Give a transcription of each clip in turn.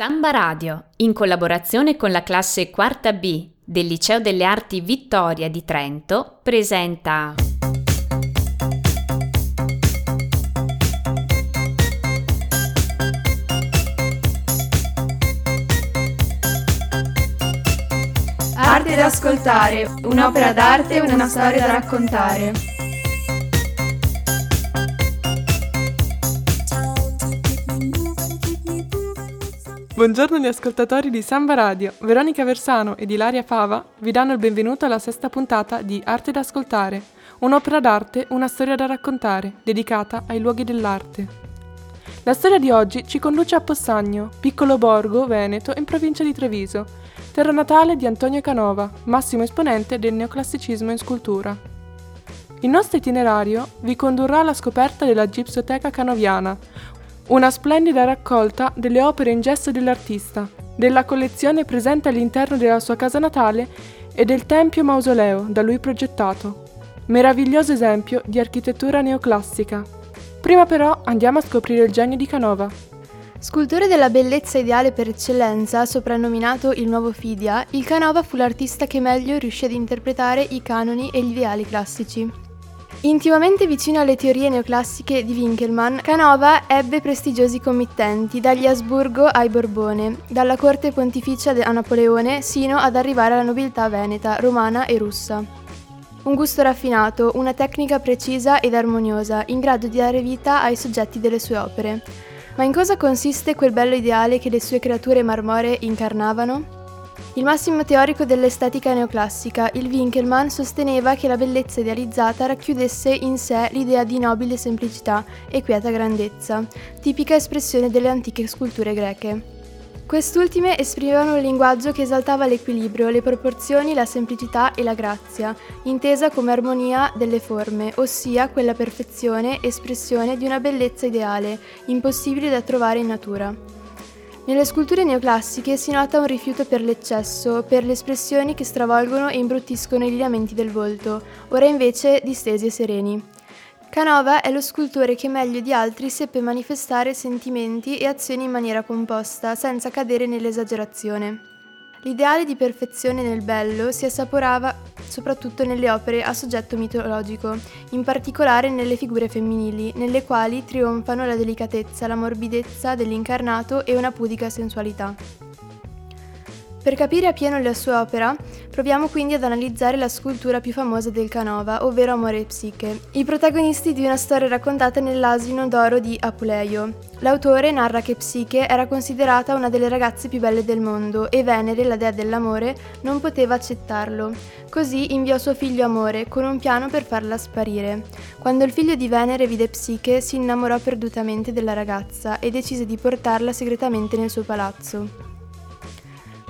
Samba Radio, in collaborazione con la classe Quarta B del Liceo delle Arti Vittoria di Trento, presenta Arte da ascoltare, un'opera d'arte e una storia da raccontare. Buongiorno agli ascoltatori di Samba Radio. Veronica Versano ed Ilaria Fava vi danno il benvenuto alla sesta puntata di Arte da ascoltare, un'opera d'arte, una storia da raccontare, dedicata ai luoghi dell'arte. La storia di oggi ci conduce a Possagno, piccolo borgo veneto in provincia di Treviso, terra natale di Antonio Canova, massimo esponente del neoclassicismo in scultura. Il nostro itinerario vi condurrà alla scoperta della Gipsoteca Canoviana, una splendida raccolta delle opere in gesso dell'artista, della collezione presente all'interno della sua casa natale e del tempio mausoleo da lui progettato. Meraviglioso esempio di architettura neoclassica. Prima però andiamo a scoprire il genio di Canova. Scultore della bellezza ideale per eccellenza, soprannominato il nuovo Fidia, il Canova fu l'artista che meglio riuscì ad interpretare i canoni e gli ideali classici. Intimamente vicino alle teorie neoclassiche di Winkelmann, Canova ebbe prestigiosi committenti, dagli Asburgo ai Borbone, dalla corte pontificia a Napoleone sino ad arrivare alla nobiltà veneta, romana e russa. Un gusto raffinato, una tecnica precisa ed armoniosa, in grado di dare vita ai soggetti delle sue opere. Ma in cosa consiste quel bello ideale che le sue creature marmoree incarnavano? Il massimo teorico dell'estetica neoclassica, il Winkelmann sosteneva che la bellezza idealizzata racchiudesse in sé l'idea di nobile semplicità e quieta grandezza, tipica espressione delle antiche sculture greche. Quest'ultime esprimevano un linguaggio che esaltava l'equilibrio, le proporzioni, la semplicità e la grazia, intesa come armonia delle forme, ossia quella perfezione, espressione di una bellezza ideale, impossibile da trovare in natura. Nelle sculture neoclassiche si nota un rifiuto per l'eccesso, per le espressioni che stravolgono e imbruttiscono i lineamenti del volto, ora invece distesi e sereni. Canova è lo scultore che meglio di altri seppe manifestare sentimenti e azioni in maniera composta, senza cadere nell'esagerazione. L'ideale di perfezione nel bello si assaporava soprattutto nelle opere a soggetto mitologico, in particolare nelle figure femminili, nelle quali trionfano la delicatezza, la morbidezza dell'incarnato e una pudica sensualità. Per capire appieno la sua opera, proviamo quindi ad analizzare la scultura più famosa del Canova, ovvero Amore e Psiche, i protagonisti di una storia raccontata nell'asino d'oro di Apuleio. L'autore narra che Psiche era considerata una delle ragazze più belle del mondo e Venere, la dea dell'amore, non poteva accettarlo. Così inviò suo figlio Amore con un piano per farla sparire. Quando il figlio di Venere vide Psiche, si innamorò perdutamente della ragazza e decise di portarla segretamente nel suo palazzo.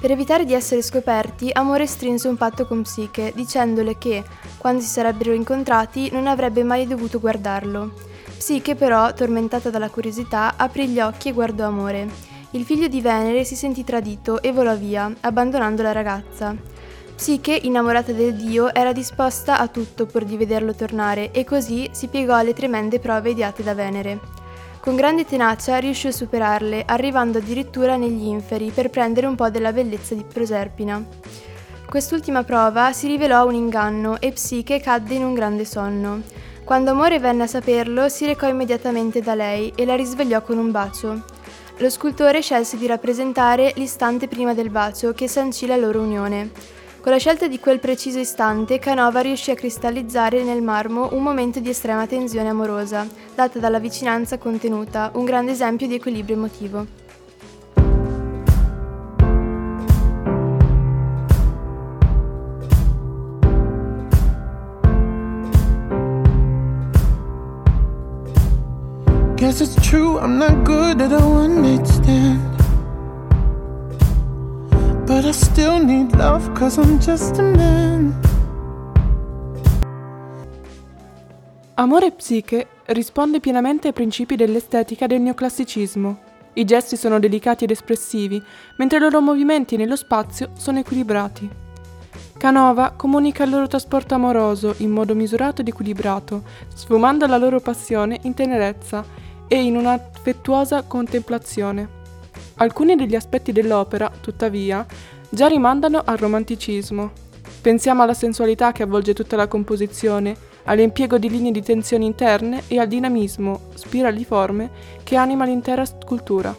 Per evitare di essere scoperti, Amore strinse un patto con Psiche, dicendole che, quando si sarebbero incontrati, non avrebbe mai dovuto guardarlo. Psiche, però, tormentata dalla curiosità, aprì gli occhi e guardò Amore. Il figlio di Venere si sentì tradito e volò via, abbandonando la ragazza. Psiche, innamorata del dio, era disposta a tutto pur di vederlo tornare e così si piegò alle tremende prove ideate da Venere. Con grande tenacia riuscì a superarle, arrivando addirittura negli inferi per prendere un po' della bellezza di Proserpina. Quest'ultima prova si rivelò un inganno e Psiche cadde in un grande sonno. Quando Amore venne a saperlo, si recò immediatamente da lei e la risvegliò con un bacio. Lo scultore scelse di rappresentare l'istante prima del bacio che sancì la loro unione. Con la scelta di quel preciso istante, Canova riuscì a cristallizzare nel marmo un momento di estrema tensione amorosa, data dalla vicinanza contenuta, un grande esempio di equilibrio emotivo. Guess it's true, I'm not good at a one night stand. But I still need love cause I'm just a man. Amore Psiche risponde pienamente ai principi dell'estetica del neoclassicismo. I gesti sono delicati ed espressivi, mentre i loro movimenti nello spazio sono equilibrati. Canova comunica il loro trasporto amoroso in modo misurato ed equilibrato, sfumando la loro passione in tenerezza e in un'affettuosa contemplazione. Alcuni degli aspetti dell'opera, tuttavia, già rimandano al romanticismo. Pensiamo alla sensualità che avvolge tutta la composizione, all'impiego di linee di tensione interne e al dinamismo spiraliforme che anima l'intera scultura.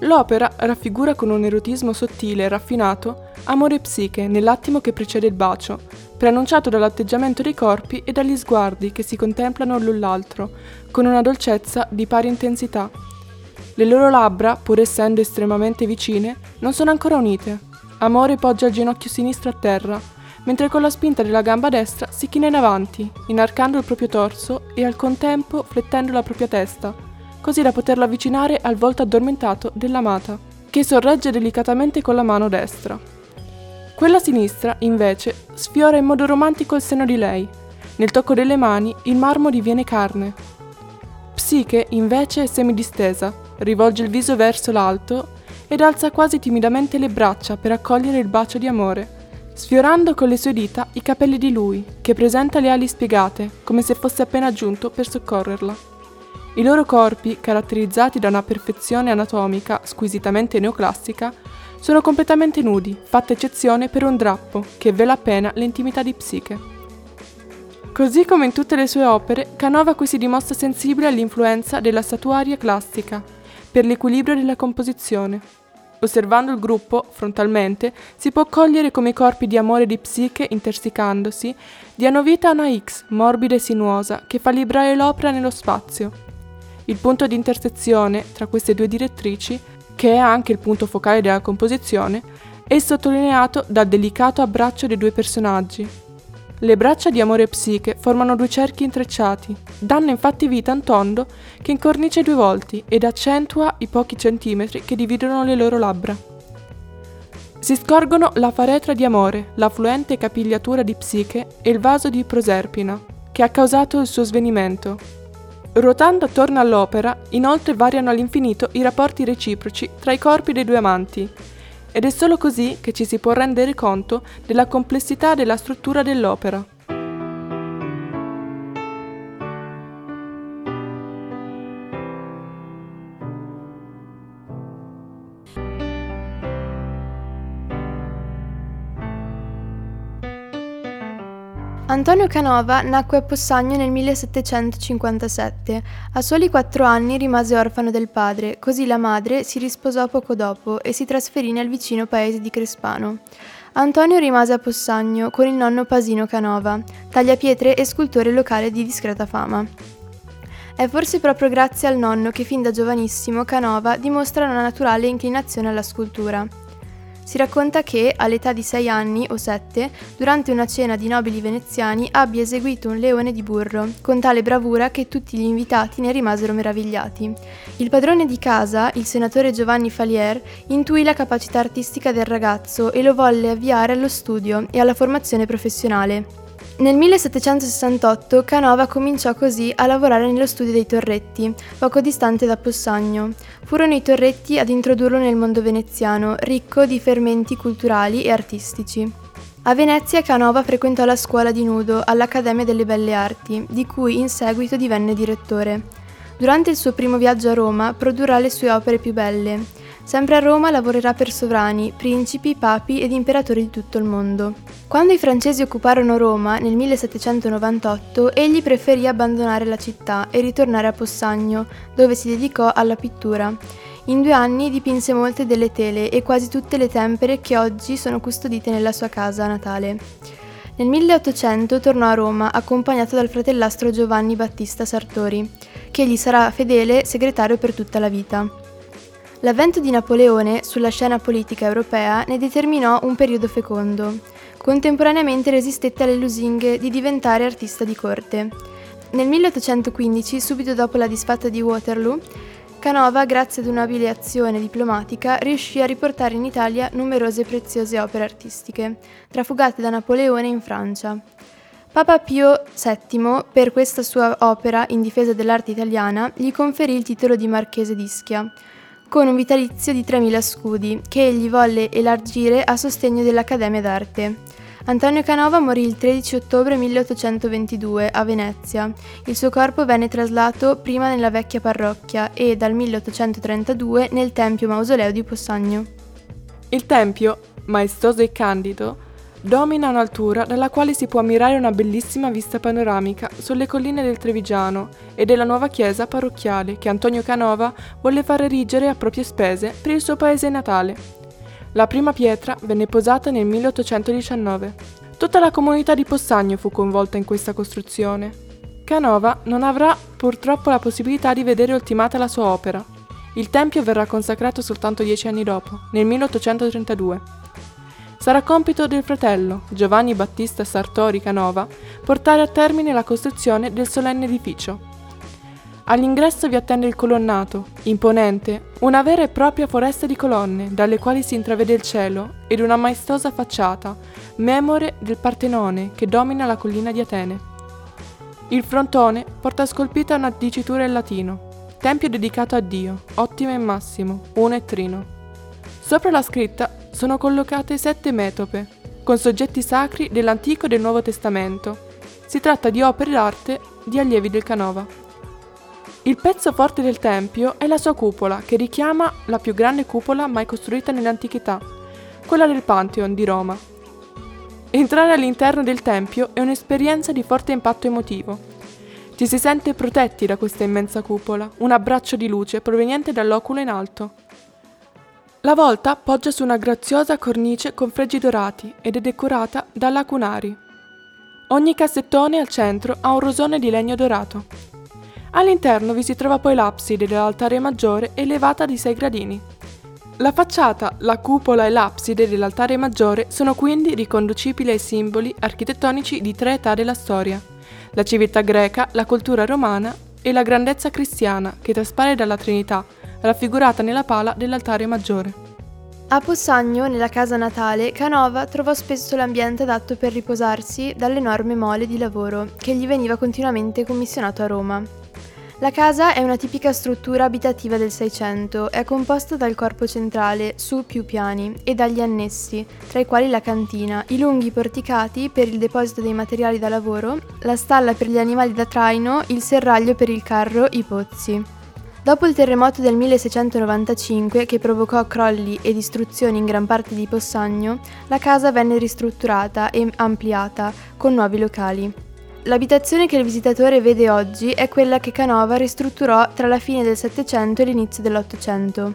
L'opera raffigura con un erotismo sottile e raffinato amore psiche nell'attimo che precede il bacio, preannunciato dall'atteggiamento dei corpi e dagli sguardi che si contemplano l'un l'altro, con una dolcezza di pari intensità. Le loro labbra, pur essendo estremamente vicine, non sono ancora unite. Amore poggia il ginocchio sinistro a terra, mentre con la spinta della gamba destra si china in avanti, inarcando il proprio torso e al contempo flettendo la propria testa, così da poterlo avvicinare al volto addormentato dell'amata, che sorregge delicatamente con la mano destra. Quella sinistra, invece, sfiora in modo romantico il seno di lei. Nel tocco delle mani il marmo diviene carne. Psiche, invece, è semidistesa, rivolge il viso verso l'alto ed alza quasi timidamente le braccia per accogliere il bacio di amore sfiorando con le sue dita i capelli di lui, che presenta le ali spiegate, come se fosse appena giunto per soccorrerla. I loro corpi, caratterizzati da una perfezione anatomica squisitamente neoclassica, sono completamente nudi, fatta eccezione per un drappo che vela appena l'intimità di Psiche. Così come in tutte le sue opere, Canova qui si dimostra sensibile all'influenza della statuaria classica, per l'equilibrio della composizione, Osservando il gruppo frontalmente, si può cogliere come i corpi di amore di psiche intersicandosi diano vita a una X morbida e sinuosa che fa librare l'opera nello spazio. Il punto di intersezione tra queste due direttrici, che è anche il punto focale della composizione, è sottolineato dal delicato abbraccio dei due personaggi, le braccia di amore psiche formano due cerchi intrecciati, danno infatti vita a un tondo che incornicia i due volti ed accentua i pochi centimetri che dividono le loro labbra. Si scorgono la faretra di amore, la fluente capigliatura di psiche e il vaso di Proserpina, che ha causato il suo svenimento. Ruotando attorno all'opera, inoltre variano all'infinito i rapporti reciproci tra i corpi dei due amanti, ed è solo così che ci si può rendere conto della complessità della struttura dell'opera. Antonio Canova nacque a Possagno nel 1757. A soli quattro anni rimase orfano del padre, così la madre si risposò poco dopo e si trasferì nel vicino paese di Crespano. Antonio rimase a Possagno con il nonno Pasino Canova, tagliapietre e scultore locale di discreta fama. È forse proprio grazie al nonno che fin da giovanissimo Canova dimostra una naturale inclinazione alla scultura. Si racconta che, all'età di 6 anni o 7, durante una cena di nobili veneziani abbia eseguito un leone di burro, con tale bravura che tutti gli invitati ne rimasero meravigliati. Il padrone di casa, il senatore Giovanni Falier, intuì la capacità artistica del ragazzo e lo volle avviare allo studio e alla formazione professionale. Nel 1768 Canova cominciò così a lavorare nello studio dei Torretti, poco distante da Possagno. Furono i Torretti ad introdurlo nel mondo veneziano, ricco di fermenti culturali e artistici. A Venezia Canova frequentò la scuola di nudo all'Accademia delle Belle Arti, di cui in seguito divenne direttore. Durante il suo primo viaggio a Roma produrrà le sue opere più belle. Sempre a Roma lavorerà per sovrani, principi, papi ed imperatori di tutto il mondo. Quando i francesi occuparono Roma nel 1798, egli preferì abbandonare la città e ritornare a Possagno, dove si dedicò alla pittura. In due anni dipinse molte delle tele e quasi tutte le tempere che oggi sono custodite nella sua casa natale. Nel 1800 tornò a Roma accompagnato dal fratellastro Giovanni Battista Sartori, che gli sarà fedele segretario per tutta la vita. L'avvento di Napoleone sulla scena politica europea ne determinò un periodo fecondo. Contemporaneamente resistette alle lusinghe di diventare artista di corte. Nel 1815, subito dopo la disfatta di Waterloo, Canova, grazie ad un'abile azione diplomatica, riuscì a riportare in Italia numerose preziose opere artistiche, trafugate da Napoleone in Francia. Papa Pio VII, per questa sua opera in difesa dell'arte italiana, gli conferì il titolo di Marchese d'Ischia, con un vitalizio di 3.000 scudi che egli volle elargire a sostegno dell'Accademia d'Arte. Antonio Canova morì il 13 ottobre 1822 a Venezia. Il suo corpo venne traslato prima nella vecchia parrocchia e dal 1832 nel Tempio Mausoleo di Possagno. Il tempio, maestoso e candido, domina un'altura dalla quale si può ammirare una bellissima vista panoramica sulle colline del Trevigiano e della nuova chiesa parrocchiale che Antonio Canova volle far erigere a proprie spese per il suo paese natale. La prima pietra venne posata nel 1819. Tutta la comunità di Possagno fu coinvolta in questa costruzione. Canova non avrà purtroppo la possibilità di vedere ultimata la sua opera. Il tempio verrà consacrato soltanto dieci anni dopo, nel 1832. Sarà compito del fratello, Giovanni Battista Sartori Canova, portare a termine la costruzione del solenne edificio. All'ingresso vi attende il colonnato, imponente, una vera e propria foresta di colonne, dalle quali si intravede il cielo, ed una maestosa facciata, memore del Partenone che domina la collina di Atene. Il frontone porta scolpita una dicitura in latino, tempio dedicato a Dio, ottima e massimo, uno e trino. Sopra la scritta sono collocate sette metope, con soggetti sacri dell'Antico e del Nuovo Testamento. Si tratta di opere d'arte di allievi del Canova. Il pezzo forte del tempio è la sua cupola, che richiama la più grande cupola mai costruita nell'antichità, quella del Pantheon di Roma. Entrare all'interno del tempio è un'esperienza di forte impatto emotivo. Ci si sente protetti da questa immensa cupola, un abbraccio di luce proveniente dall'oculo in alto. La volta poggia su una graziosa cornice con fregi dorati ed è decorata da lacunari. Ogni cassettone al centro ha un rosone di legno dorato. All'interno vi si trova poi l'abside dell'altare maggiore elevata di 6 gradini. La facciata, la cupola e l'abside dell'altare maggiore sono quindi riconducibili ai simboli architettonici di tre età della storia, la civiltà greca, la cultura romana e la grandezza cristiana che traspare dalla Trinità, raffigurata nella pala dell'altare maggiore. A Possagno, nella casa natale, Canova trovò spesso l'ambiente adatto per riposarsi dall'enorme mole di lavoro che gli veniva continuamente commissionato a Roma. La casa è una tipica struttura abitativa del Seicento, è composta dal corpo centrale, su più piani, e dagli annessi, tra i quali la cantina, i lunghi porticati per il deposito dei materiali da lavoro, la stalla per gli animali da traino, il serraglio per il carro, i pozzi. Dopo il terremoto del 1695, che provocò crolli e distruzioni in gran parte di Possagno, la casa venne ristrutturata e ampliata, con nuovi locali. L'abitazione che il visitatore vede oggi è quella che Canova ristrutturò tra la fine del Settecento e l'inizio dell'Ottocento.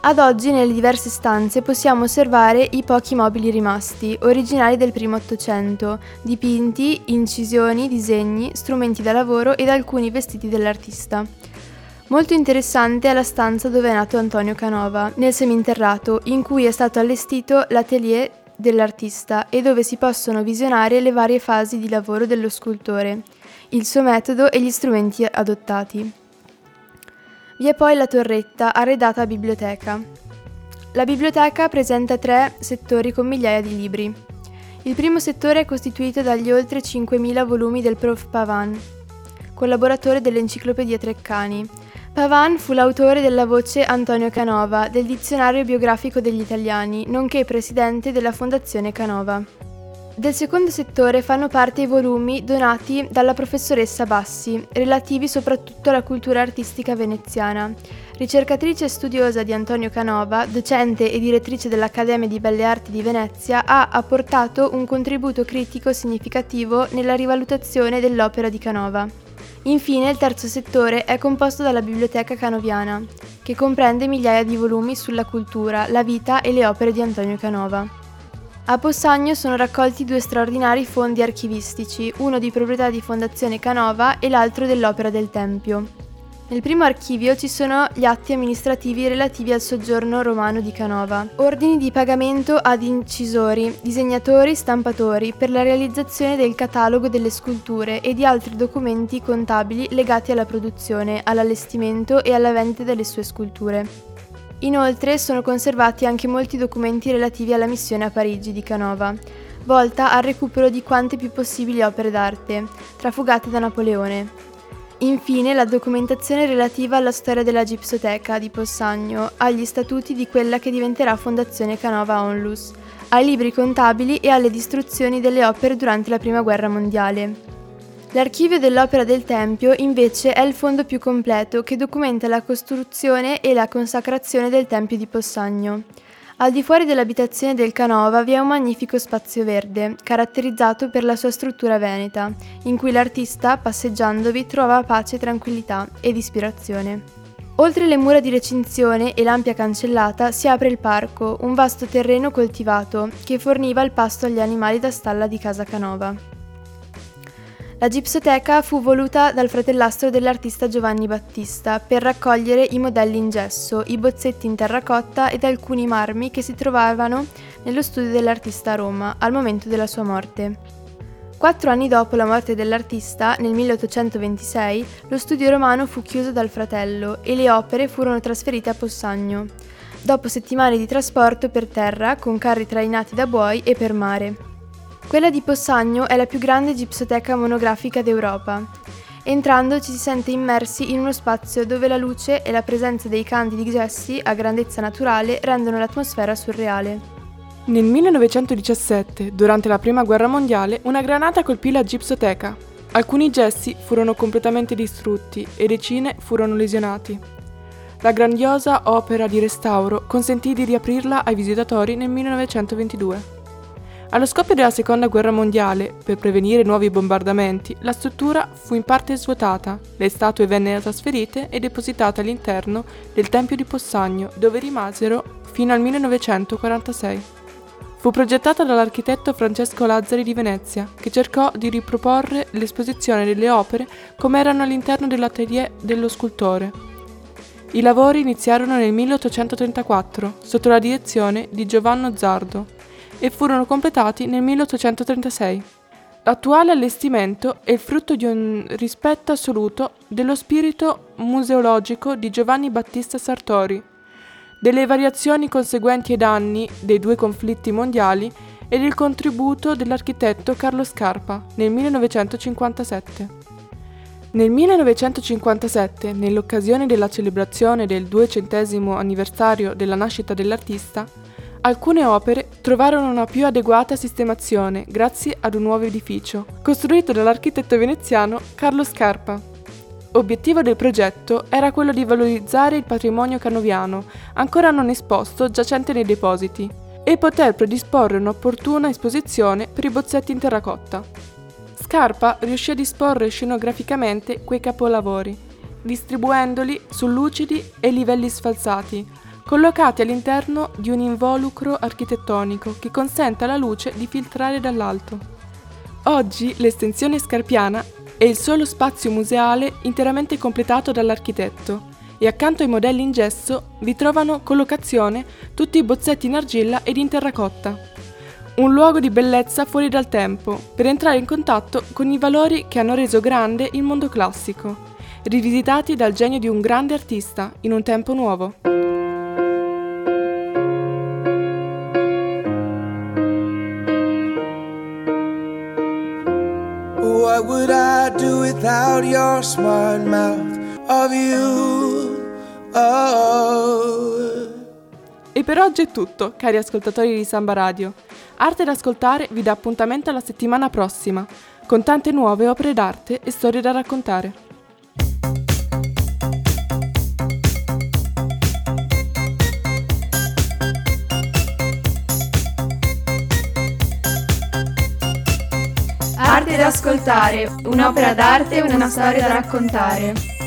Ad oggi nelle diverse stanze possiamo osservare i pochi mobili rimasti, originali del primo Ottocento, dipinti, incisioni, disegni, strumenti da lavoro ed alcuni vestiti dell'artista. Molto interessante è la stanza dove è nato Antonio Canova, nel seminterrato, in cui è stato allestito l'atelier dell'artista e dove si possono visionare le varie fasi di lavoro dello scultore, il suo metodo e gli strumenti adottati. Vi è poi la torretta arredata a biblioteca. La biblioteca presenta tre settori con migliaia di libri. Il primo settore è costituito dagli oltre 5.000 volumi del prof. Pavan, collaboratore dell'Enciclopedia Treccani, Pavan fu l'autore della voce Antonio Canova del Dizionario biografico degli italiani, nonché presidente della Fondazione Canova. Del secondo settore fanno parte i volumi donati dalla professoressa Bassi, relativi soprattutto alla cultura artistica veneziana. Ricercatrice e studiosa di Antonio Canova, docente e direttrice dell'Accademia di Belle Arti di Venezia, ha apportato un contributo critico significativo nella rivalutazione dell'opera di Canova. Infine il terzo settore è composto dalla Biblioteca Canoviana, che comprende migliaia di volumi sulla cultura, la vita e le opere di Antonio Canova. A Possagno sono raccolti due straordinari fondi archivistici, uno di proprietà di Fondazione Canova e l'altro dell'Opera del Tempio. Nel primo archivio ci sono gli atti amministrativi relativi al soggiorno romano di Canova, ordini di pagamento ad incisori, disegnatori, stampatori per la realizzazione del catalogo delle sculture e di altri documenti contabili legati alla produzione, all'allestimento e alla vendita delle sue sculture. Inoltre sono conservati anche molti documenti relativi alla missione a Parigi di Canova, volta al recupero di quante più possibili opere d'arte, trafugate da Napoleone, Infine la documentazione relativa alla storia della Gipsoteca di Possagno, agli statuti di quella che diventerà Fondazione Canova Onlus, ai libri contabili e alle distruzioni delle opere durante la Prima Guerra Mondiale. L'archivio dell'Opera del Tempio invece è il fondo più completo che documenta la costruzione e la consacrazione del Tempio di Possagno. Al di fuori dell'abitazione del Canova vi è un magnifico spazio verde, caratterizzato per la sua struttura veneta, in cui l'artista, passeggiandovi, trova pace, tranquillità ed ispirazione. Oltre le mura di recinzione e l'ampia cancellata si apre il parco, un vasto terreno coltivato che forniva il pasto agli animali da stalla di Casa Canova. La gipsoteca fu voluta dal fratellastro dell'artista Giovanni Battista per raccogliere i modelli in gesso, i bozzetti in terracotta ed alcuni marmi che si trovavano nello studio dell'artista a Roma al momento della sua morte. Quattro anni dopo la morte dell'artista, nel 1826, lo studio romano fu chiuso dal fratello e le opere furono trasferite a Possagno, dopo settimane di trasporto per terra con carri trainati da buoi e per mare. Quella di Possagno è la più grande gipsoteca monografica d'Europa. Entrando ci si sente immersi in uno spazio dove la luce e la presenza dei candidi gessi a grandezza naturale rendono l'atmosfera surreale. Nel 1917, durante la Prima Guerra Mondiale, una granata colpì la gipsoteca. Alcuni gessi furono completamente distrutti e decine furono lesionati. La grandiosa opera di restauro consentì di riaprirla ai visitatori nel 1922. Allo scoppio della Seconda Guerra Mondiale, per prevenire nuovi bombardamenti, la struttura fu in parte svuotata, le statue vennero trasferite e depositate all'interno del Tempio di Possagno, dove rimasero fino al 1946. Fu progettata dall'architetto Francesco Lazzari di Venezia, che cercò di riproporre l'esposizione delle opere come erano all'interno dell'atelier dello scultore. I lavori iniziarono nel 1834, sotto la direzione di Giovanni Zardo, e furono completati nel 1836. L'attuale allestimento è il frutto di un rispetto assoluto dello spirito museologico di Giovanni Battista Sartori, delle variazioni conseguenti ai danni dei due conflitti mondiali e del contributo dell'architetto Carlo Scarpa nel 1957. Nel 1957, nell'occasione della celebrazione del duecentesimo anniversario della nascita dell'artista, Alcune opere trovarono una più adeguata sistemazione grazie ad un nuovo edificio, costruito dall'architetto veneziano Carlo Scarpa. Obiettivo del progetto era quello di valorizzare il patrimonio canoviano, ancora non esposto, giacente nei depositi, e poter predisporre un'opportuna esposizione per i bozzetti in terracotta. Scarpa riuscì a disporre scenograficamente quei capolavori, distribuendoli su lucidi e livelli sfalsati, collocati all'interno di un involucro architettonico che consente alla luce di filtrare dall'alto. Oggi l'estensione scarpiana è il solo spazio museale interamente completato dall'architetto e accanto ai modelli in gesso vi trovano collocazione tutti i bozzetti in argilla ed in terracotta. Un luogo di bellezza fuori dal tempo, per entrare in contatto con i valori che hanno reso grande il mondo classico, rivisitati dal genio di un grande artista in un tempo nuovo. Without your smart mouth of you? Oh. E per oggi è tutto, cari ascoltatori di Samba Radio. Arte da ascoltare vi dà appuntamento alla settimana prossima, con tante nuove opere d'arte e storie da raccontare. Da ascoltare, un'opera d'arte e una storia da raccontare.